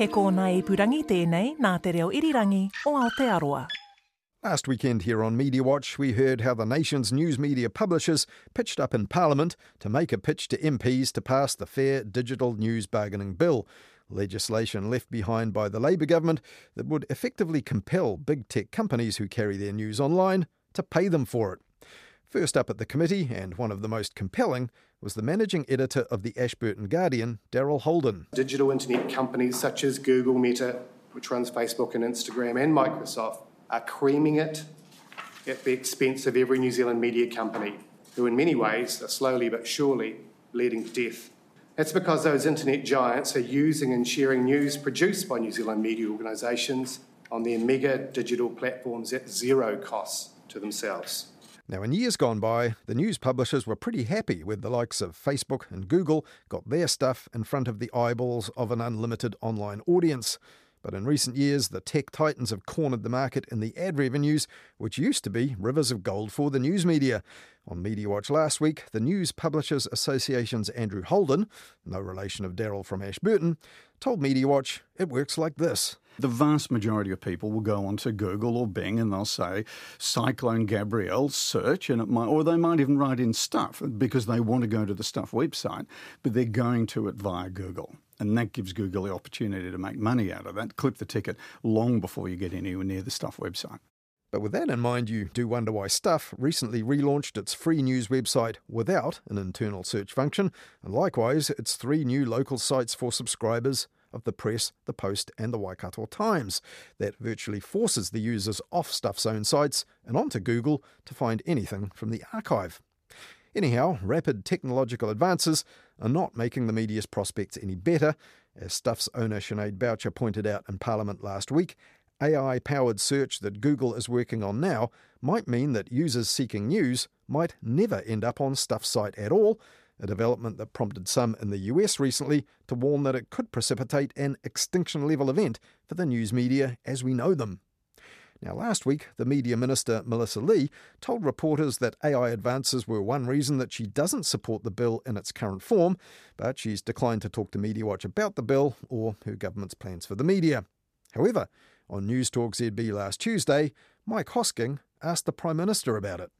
He kōna ipurangi tēnei nā te reo irirangi o Aotearoa. Last weekend here on Media Watch, we heard how the nation's news media publishers pitched up in Parliament to make a pitch to MPs to pass the Fair Digital News Bargaining Bill, legislation left behind by the Labour government that would effectively compel big tech companies who carry their news online to pay them for it. First up at the committee, and one of the most compelling, was the managing editor of the Ashburton Guardian, Daryl Holden. Digital internet companies such as Google, Meta, which runs Facebook and Instagram, and Microsoft are creaming it at the expense of every New Zealand media company, who in many ways are slowly but surely leading to death. That's because those internet giants are using and sharing news produced by New Zealand media organisations on their mega digital platforms at zero cost to themselves. Now, in years gone by, the news publishers were pretty happy when the likes of Facebook and Google got their stuff in front of the eyeballs of an unlimited online audience. But in recent years, the tech titans have cornered the market in the ad revenues, which used to be rivers of gold for the news media. On Media Watch last week, the News Publishers Association's Andrew Holden, no relation of Daryl from Ashburton, told Media Watch it works like this. The vast majority of people will go onto Google or Bing and they'll say Cyclone Gabrielle search, and it might, or they might even write in stuff because they want to go to the stuff website, but they're going to it via Google. And that gives Google the opportunity to make money out of that, clip the ticket long before you get anywhere near the Stuff website. But with that in mind, you do wonder why Stuff recently relaunched its free news website without an internal search function, and likewise its three new local sites for subscribers of the Press, the Post, and the Waikato Times. That virtually forces the users off Stuff's own sites and onto Google to find anything from the archive. Anyhow, rapid technological advances are not making the media's prospects any better. As Stuff's owner Sinead Boucher pointed out in Parliament last week, AI powered search that Google is working on now might mean that users seeking news might never end up on Stuff's site at all, a development that prompted some in the US recently to warn that it could precipitate an extinction level event for the news media as we know them. Now, last week, the Media Minister, Melissa Lee, told reporters that AI advances were one reason that she doesn't support the bill in its current form, but she's declined to talk to Media Watch about the bill or her government's plans for the media. However, on News Talk ZB last Tuesday, Mike Hosking asked the Prime Minister about it.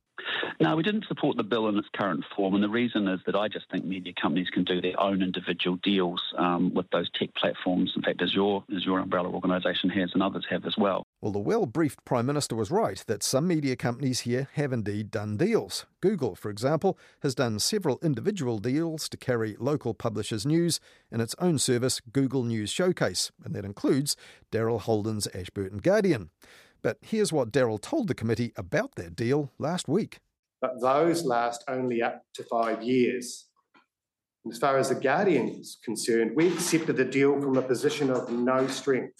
No, we didn't support the bill in its current form, and the reason is that I just think media companies can do their own individual deals um, with those tech platforms. In fact, as your as your umbrella organisation has, and others have as well. Well, the well briefed Prime Minister was right that some media companies here have indeed done deals. Google, for example, has done several individual deals to carry local publishers' news in its own service, Google News Showcase, and that includes Daryl Holden's Ashburton Guardian. But here's what Daryl told the committee about that deal last week but those last only up to five years. And as far as the Guardian is concerned, we accepted the deal from a position of no strength.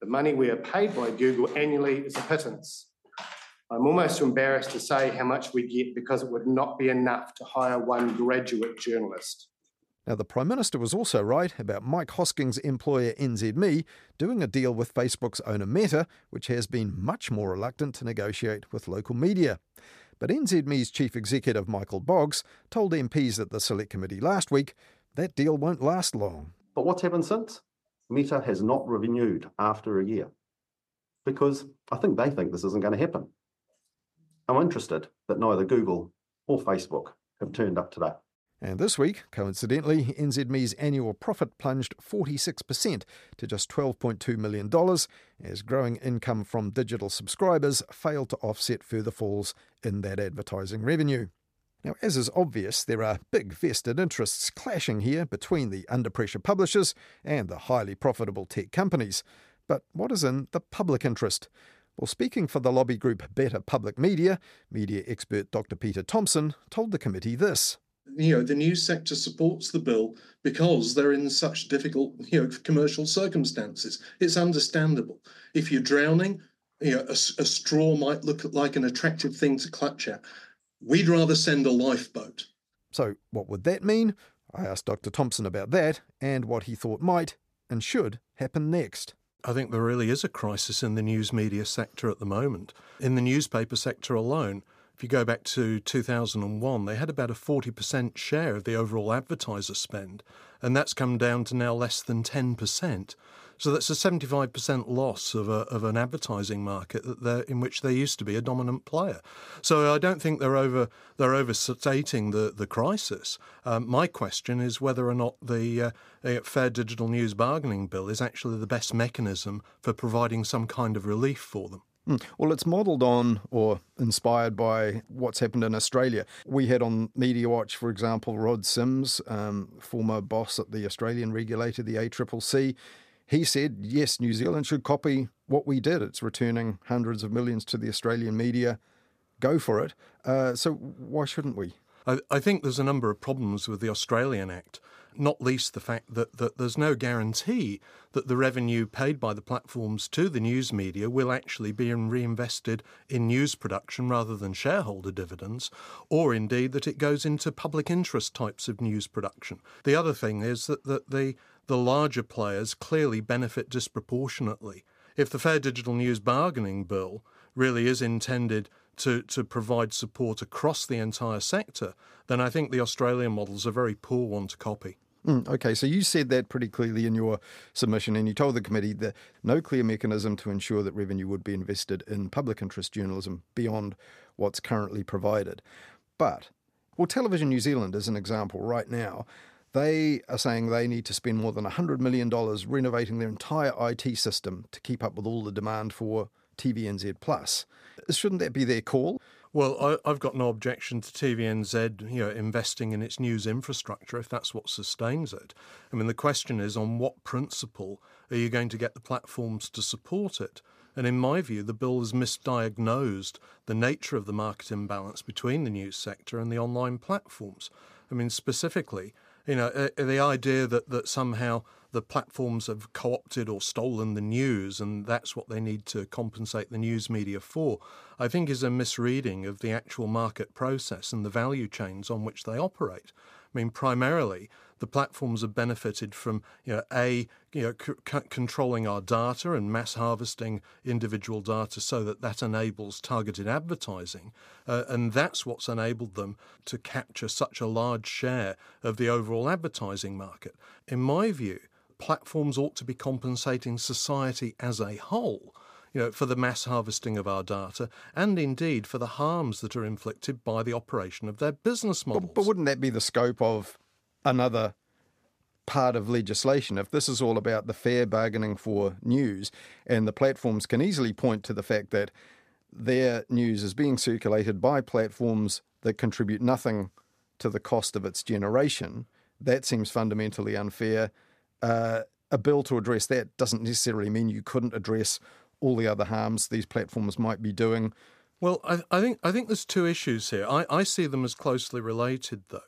The money we are paid by Google annually is a pittance. I'm almost embarrassed to say how much we get because it would not be enough to hire one graduate journalist. Now, the Prime Minister was also right about Mike Hosking's employer NZME doing a deal with Facebook's owner Meta, which has been much more reluctant to negotiate with local media. But NZME's chief executive Michael Boggs told MPs at the Select Committee last week that deal won't last long. But what's happened since? Meta has not renewed after a year because I think they think this isn't going to happen. I'm interested that neither Google or Facebook have turned up today. And this week, coincidentally, NZME's annual profit plunged 46% to just $12.2 million as growing income from digital subscribers failed to offset further falls in that advertising revenue. Now, as is obvious, there are big vested interests clashing here between the under pressure publishers and the highly profitable tech companies. But what is in the public interest? Well, speaking for the lobby group Better Public Media, media expert Dr. Peter Thompson told the committee this you know the news sector supports the bill because they're in such difficult you know commercial circumstances. It's understandable. If you're drowning you know a, a straw might look like an attractive thing to clutch at. We'd rather send a lifeboat. So what would that mean? I asked dr thompson about that and what he thought might and should happen next. I think there really is a crisis in the news media sector at the moment. In the newspaper sector alone, if you go back to 2001, they had about a 40% share of the overall advertiser spend, and that's come down to now less than 10%. So that's a 75% loss of, a, of an advertising market in which they used to be a dominant player. So I don't think they're over they're overstating the the crisis. Um, my question is whether or not the uh, Fair Digital News Bargaining Bill is actually the best mechanism for providing some kind of relief for them. Hmm. Well, it's modelled on or inspired by what's happened in Australia. We had on Media Watch, for example, Rod Sims, um, former boss at the Australian regulator, the ACCC. He said, yes, New Zealand should copy what we did. It's returning hundreds of millions to the Australian media. Go for it. Uh, so why shouldn't we? I, I, think there's a number of problems with the Australian Act, not least the fact that, that there's no guarantee that the revenue paid by the platforms to the news media will actually be reinvested in news production rather than shareholder dividends, or indeed that it goes into public interest types of news production. The other thing is that, that the the larger players clearly benefit disproportionately. If the Fair Digital News Bargaining Bill really is intended to, to provide support across the entire sector, then I think the Australian model is a very poor one to copy. Mm, okay, so you said that pretty clearly in your submission, and you told the committee that no clear mechanism to ensure that revenue would be invested in public interest journalism beyond what's currently provided. But, well, Television New Zealand is an example right now. They are saying they need to spend more than $100 million renovating their entire IT system to keep up with all the demand for TVNZ Plus. Shouldn't that be their call? Well, I, have got no objection to TVNZ, you know, investing in its news infrastructure if that's what sustains it. I mean, the question is on what principle are you going to get the platforms to support it? And in my view, the bill has misdiagnosed the nature of the market imbalance between the news sector and the online platforms. I mean, specifically, you know, the idea that, that somehow the platforms have co opted or stolen the news and that's what they need to compensate the news media for, I think is a misreading of the actual market process and the value chains on which they operate. I mean, primarily, the platforms have benefited from, you know, a you know, c- controlling our data and mass harvesting individual data so that that enables targeted advertising, uh, and that's what's enabled them to capture such a large share of the overall advertising market. In my view, platforms ought to be compensating society as a whole you know, for the mass harvesting of our data, and indeed for the harms that are inflicted by the operation of their business models. But, but wouldn't that be the scope of another part of legislation. If this is all about the fair bargaining for news, and the platforms can easily point to the fact that their news is being circulated by platforms that contribute nothing to the cost of its generation, that seems fundamentally unfair. Uh, a bill to address that doesn't necessarily mean you couldn't address all the other harms these platforms might be doing. Well, I, I think I think there's two issues here. I, I see them as closely related, though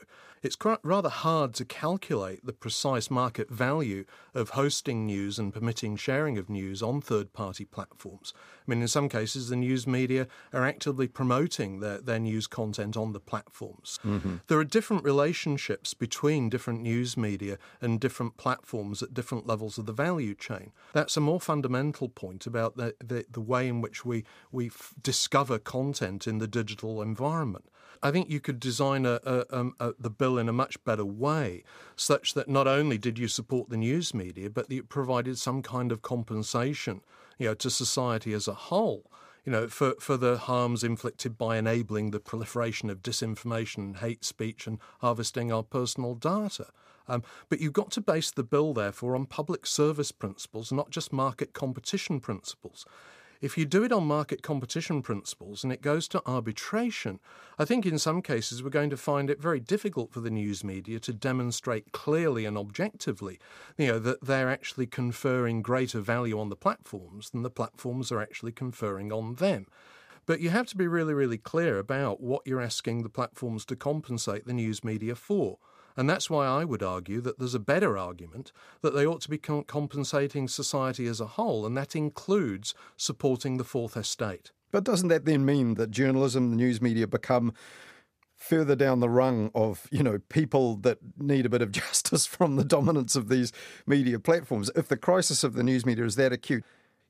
it's rather hard to calculate the precise market value of hosting news and permitting sharing of news on third party platforms. I mean, in some cases, the news media are actively promoting their, their news content on the platforms. Mm-hmm. There are different relationships between different news media and different platforms at different levels of the value chain. That's a more fundamental point about the, the, the way in which we, we f- discover content in the digital environment. I think you could design a, a, a, um, the bill in a much better way, such that not only did you support the news media, but that you provided some kind of compensation, you know, to society as a whole. You know, for, for the harms inflicted by enabling the proliferation of disinformation hate speech and harvesting our personal data. Um, but you've got to base the bill, therefore, on public service principles, not just market competition principles. If you do it on market competition principles and it goes to arbitration, I think in some cases we're going to find it very difficult for the news media to demonstrate clearly and objectively, you know, that they're actually conferring greater value on the platforms than the platforms are actually conferring on them. But you have to be really, really clear about what you're asking the platforms to compensate the news media for. And that's why I would argue that there's a better argument that they ought to be compensating society as a whole, and that includes supporting the fourth estate. But doesn't that then mean that journalism, the news media become further down the rung of you know people that need a bit of justice from the dominance of these media platforms if the crisis of the news media is that acute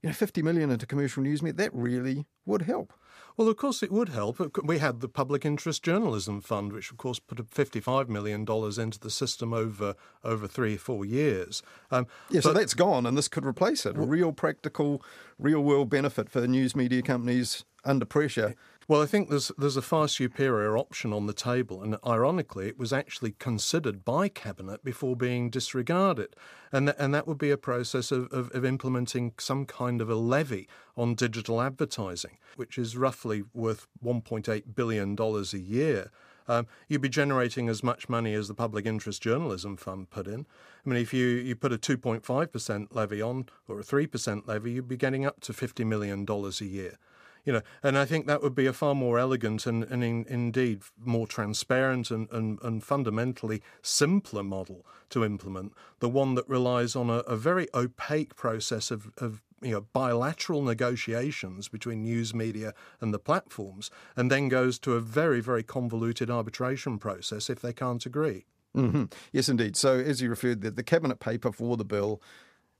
you know, 50 million into commercial news media, that really would help. Well, of course, it would help. We had the Public Interest Journalism Fund, which, of course, put $55 million into the system over over three or four years. Um, yeah, so that's gone, and this could replace it. A real practical, real world benefit for news media companies under pressure. Well, I think there's there's a far superior option on the table, and ironically, it was actually considered by cabinet before being disregarded, and th- and that would be a process of, of, of, implementing some kind of a levy on digital advertising, which is roughly worth 1.8 billion dollars a year. Um, you'd be generating as much money as the Public Interest Journalism Fund put in. I mean, if you, you put a 2.5% levy on or a 3% levy, you'd be getting up to $50 million a year you know, and I think that would be a far more elegant and, and in, indeed more transparent and, and, and fundamentally simpler model to implement, the one that relies on a, a very opaque process of, of you know, bilateral negotiations between news media and the platforms, and then goes to a very, very convoluted arbitration process if they can't agree. Mm-hmm. Yes, indeed. So, as you referred, the, the cabinet paper for the bill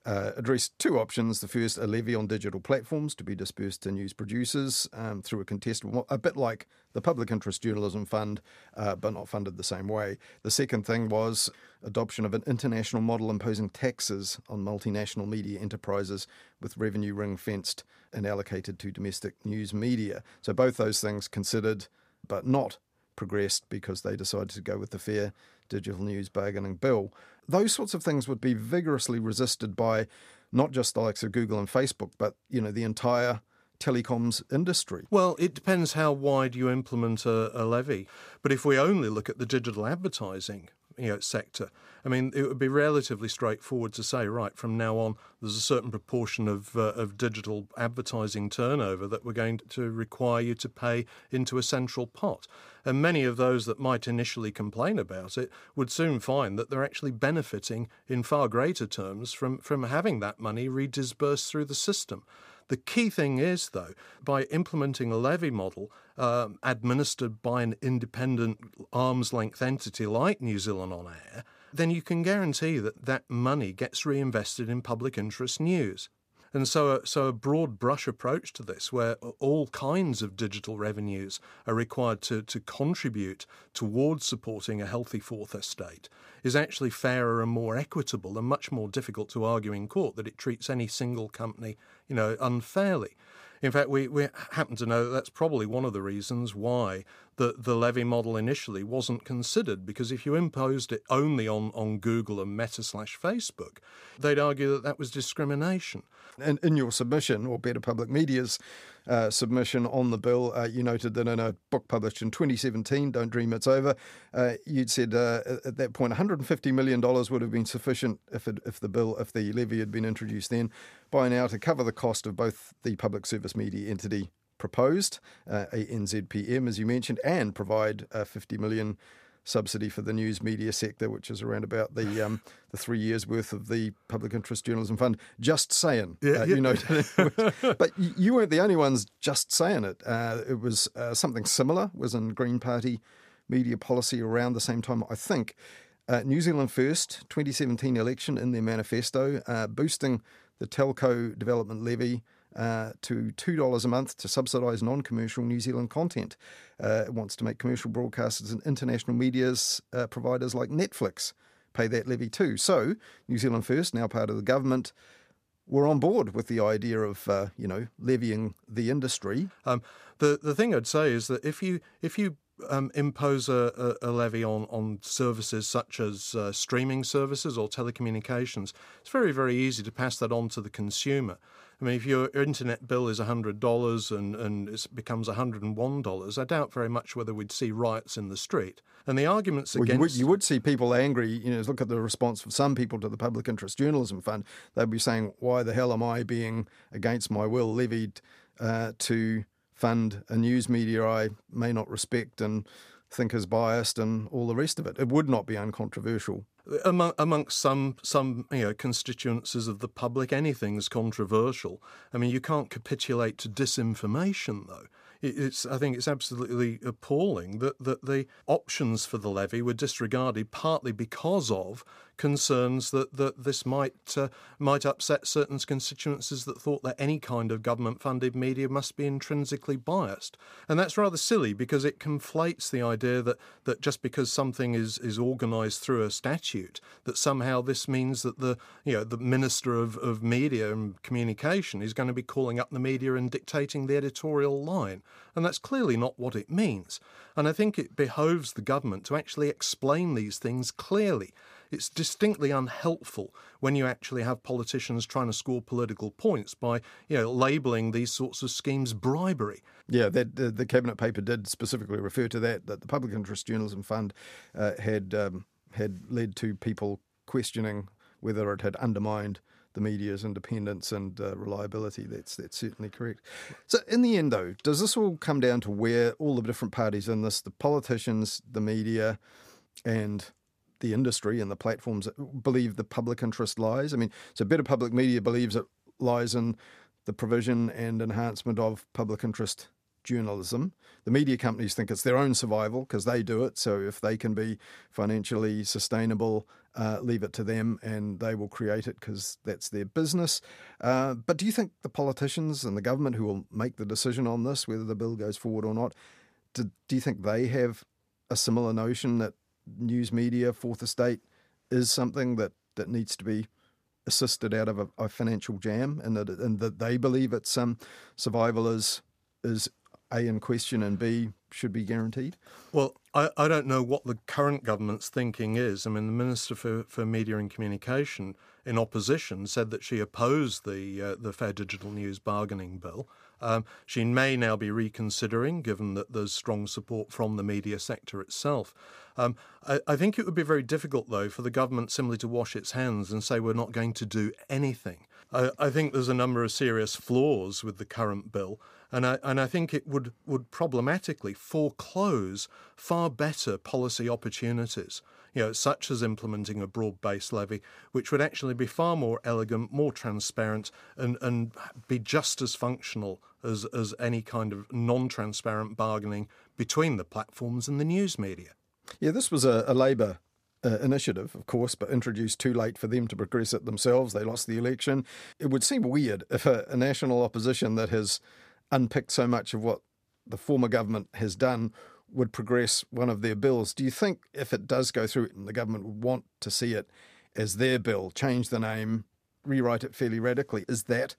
uh, addressed two options. The first, a levy on digital platforms to be dispersed to news producers um, through a contestable, a bit like the Public Interest Journalism Fund, uh, but not funded the same way. The second thing was adoption of an international model imposing taxes on multinational media enterprises with revenue ring fenced and allocated to domestic news media. So both those things considered, but not progressed because they decided to go with the fair digital news bargaining bill. Those sorts of things would be vigorously resisted by not just the likes of Google and Facebook, but you know the entire telecoms industry? Well, it depends how wide you implement a, a, levy. But if we only look at the digital advertising you know, sector. I mean, it would be relatively straightforward to say, right, from now on, there's a certain proportion of, uh, of digital advertising turnover that we're going to require you to pay into a central pot. And many of those that might initially complain about it would soon find that they're actually benefiting in far greater terms from, from having that money redisbursed through the system. The key thing is, though, by implementing a levy model um, administered by an independent arm's length entity like New Zealand On Air, then you can guarantee that that money gets reinvested in public interest news. And so, so a broad brush approach to this, where all kinds of digital revenues are required to, to contribute towards supporting a healthy fourth estate, is actually fairer and more equitable and much more difficult to argue in court that it treats any single company, you know, unfairly. In fact, we, we happen to know that that's probably one of the reasons why the, the levy model initially wasn't considered, because if you imposed it only on, on Google and Meta slash Facebook, they'd argue that that was discrimination. And in your submission, or Better Public Media's uh, submission on the bill, uh, you noted that in a book published in 2017, Don't Dream It's Over, uh, you'd said uh, at that point $150 million would have been sufficient if, it, if the bill, if the levy had been introduced then, by now to cover the cost of both the public service media entity proposed, uh, NZPM, as you mentioned, and provide uh, 50 million subsidy for the news media sector, which is around about the um, the three years worth of the Public Interest Journalism Fund. Just saying, yeah, uh, yeah. you know, but you weren't the only ones just saying it. Uh, it was uh, something similar was in Green Party media policy around the same time, I think. Uh, New Zealand First 2017 election in their manifesto, uh, boosting the telco development levy uh, to $2 a month to subsidise non commercial New Zealand content. Uh, it wants to make commercial broadcasters and international media's uh, providers like Netflix pay that levy too. So, New Zealand First, now part of the government, were on board with the idea of uh, you know levying the industry. Um, the the thing I'd say is that if you if you um, impose a, a, levy on, on services such as uh, streaming services or telecommunications, it's very, very easy to pass that on to the consumer. I mean, if your internet bill is $100 and, and it becomes $101, I doubt very much whether we'd see riots in the street. And the arguments well, against. You would, you would see people angry. You know, look at the response of some people to the Public Interest Journalism Fund. They'd be saying, why the hell am I being, against my will, levied uh, to fund a news media I may not respect and think is biased and all the rest of it? It would not be uncontroversial among, amongst some some you know constituencies of the public, anything's controversial. I mean, you can't capitulate to disinformation, though. It's I think it's absolutely appalling that that the options for the levy were disregarded partly because of concerns that, that this might uh, might upset certain constituencies that thought that any kind of government funded media must be intrinsically biased. And that's rather silly because it conflates the idea that, that just because something is, is organised through a statute, that somehow this means that the you know the Minister of, of Media and Communication is going to be calling up the media and dictating the editorial line. And that's clearly not what it means. And I think it behoves the government to actually explain these things clearly. It's distinctly unhelpful when you actually have politicians trying to score political points by, you know, labelling these sorts of schemes bribery. Yeah, that the, the cabinet paper did specifically refer to that. That the Public Interest Journalism Fund uh, had um, had led to people questioning whether it had undermined the media's independence and uh, reliability. That's that's certainly correct. So, in the end, though, does this all come down to where all the different parties in this, the politicians, the media, and the industry and the platforms believe the public interest lies? I mean, so Better Public Media believes it lies in the provision and enhancement of public interest journalism. The media companies think it's their own survival because they do it. So if they can be financially sustainable, uh, leave it to them and they will create it because that's their business. Uh, but do you think the politicians and the government who will make the decision on this, whether the bill goes forward or not, do, do you think they have a similar notion that news media, fourth estate, is something that, that needs to be assisted out of a, a financial jam and that, and that they believe its um, survival is, is A, in question and B, should be guaranteed? Well, I, I don't know what the current government's thinking is. I mean, the Minister for, for Media and Communication, in opposition, said that she opposed the uh, the Fair Digital News bargaining bill. Um, she may now be reconsidering, given that there's strong support from the media sector itself. Um, I, I, think it would be very difficult, though, for the government simply to wash its hands and say we're not going to do anything. I, I think there's a number of serious flaws with the current bill, and I, and I think it would, would problematically foreclose far better policy opportunities, you know, such as implementing a broad based levy, which would actually be far more elegant, more transparent, and, and be just as functional as, as any kind of non transparent bargaining between the platforms and the news media. Yeah, this was a, a Labour uh, initiative, of course, but introduced too late for them to progress it themselves. They lost the election. It would seem weird if a, a national opposition that has unpicked so much of what the former government has done would progress one of their bills. Do you think if it does go through and the government would want to see it as their bill, change the name, rewrite it fairly radically, is that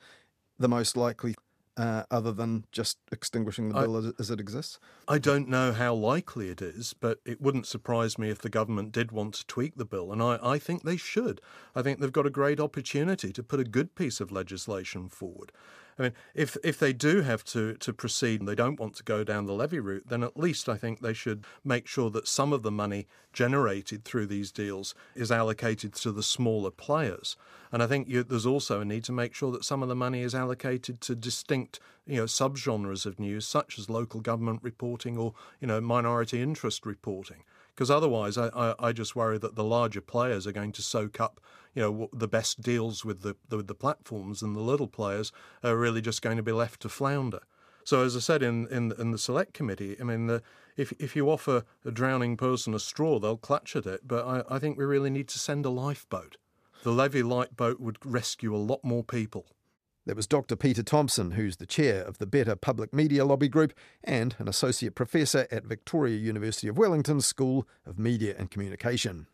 the most likely uh, other than just extinguishing the bill I, as, as, it exists? I don't know how likely it is, but it wouldn't surprise me if the government did want to tweak the bill, and I, I think they should. I think they've got a great opportunity to put a good piece of legislation forward. I mean, if if they do have to to proceed and they don't want to go down the levy route, then at least I think they should make sure that some of the money generated through these deals is allocated to the smaller players. And I think you, there's also a need to make sure that some of the money is allocated to distinct, you know, subgenres of news, such as local government reporting or you know minority interest reporting because otherwise I, I, I, just worry that the larger players are going to soak up you know the best deals with the, the, the platforms and the little players are really just going to be left to flounder so as I said in, in, in the select committee, I mean, the, if, if you offer a drowning person a straw, they'll clutch at it. But I, I think we really need to send a lifeboat. The levy light boat would rescue a lot more people. That was Dr. Peter Thompson, who's the chair of the Better Public Media Lobby Group and an associate professor at Victoria University of Wellington School of Media and Communication.